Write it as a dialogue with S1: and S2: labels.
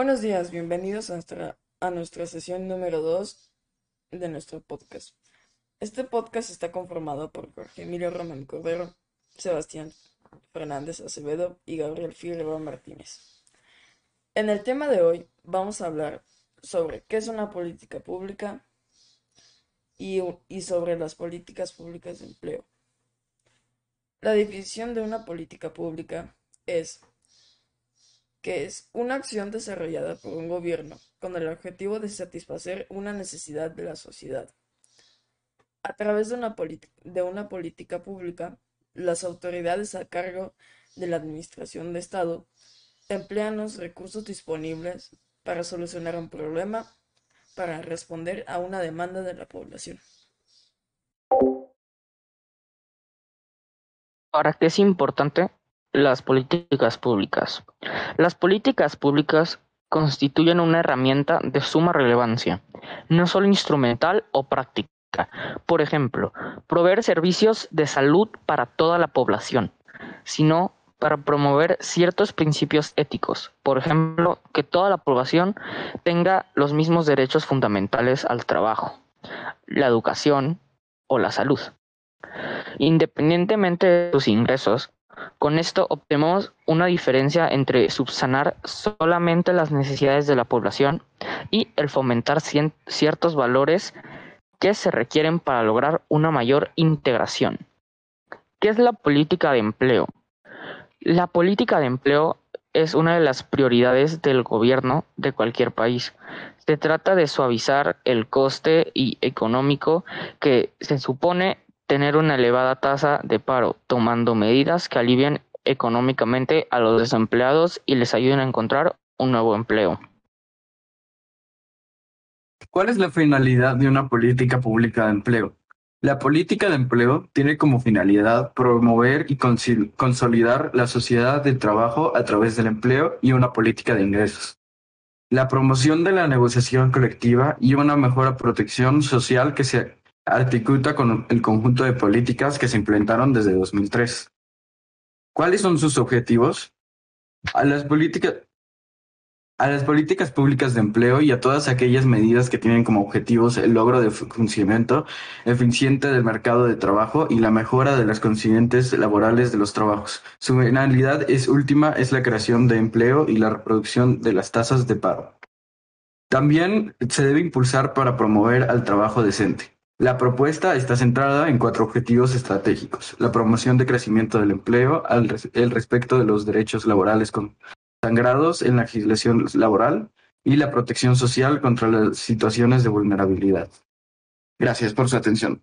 S1: Buenos días, bienvenidos a nuestra, a nuestra sesión número 2 de nuestro podcast. Este podcast está conformado por Jorge Emilio Román Cordero, Sebastián Fernández Acevedo y Gabriel Figueroa Martínez. En el tema de hoy vamos a hablar sobre qué es una política pública y, y sobre las políticas públicas de empleo. La definición de una política pública es que es una acción desarrollada por un gobierno con el objetivo de satisfacer una necesidad de la sociedad. A través de una, política pública, las autoridades a cargo de la Administración de Estado emplean los recursos disponibles para solucionar un problema, para responder a una demanda de la población.
S2: ¿Para qué es importante las políticas públicas? Las políticas públicas constituyen una herramienta de suma relevancia, no solo instrumental o práctica. Por ejemplo, proveer servicios de salud para toda la población, sino para promover ciertos principios éticos. Por ejemplo, que toda la población tenga los mismos derechos fundamentales al trabajo, la educación o la salud. Independientemente de sus ingresos, con esto obtenemos una diferencia entre subsanar solamente las necesidades de la población y el fomentar ciertos valores que se requieren para lograr una mayor integración. ¿Qué es la política de empleo? La política de empleo es una de las prioridades del gobierno de cualquier país. Se trata de suavizar el coste y económico que se supone tener una elevada tasa de paro, tomando medidas que alivien económicamente a los desempleados y les ayuden a encontrar un nuevo empleo.
S3: ¿Cuál es la finalidad de una política pública de empleo? La política de empleo tiene como finalidad promover y consolidar la sociedad del trabajo a través del empleo y una política de ingresos. La promoción de la negociación colectiva y una mejor protección social que se articula con el conjunto de políticas que se implementaron desde 2003. ¿Cuáles son sus objetivos? A las políticas a las políticas públicas de empleo y a todas aquellas medidas que tienen como objetivos el logro de funcionamiento eficiente del mercado de trabajo y la mejora de las consiguientes laborales de los trabajos. Su finalidad es última es la creación de empleo y la reproducción de las tasas de paro. También se debe impulsar para promover al trabajo decente. La propuesta está centrada en cuatro objetivos estratégicos. La promoción de crecimiento del empleo, el respecto de los derechos laborales consagrados en la legislación laboral y la protección social contra las situaciones de vulnerabilidad. Gracias por su atención.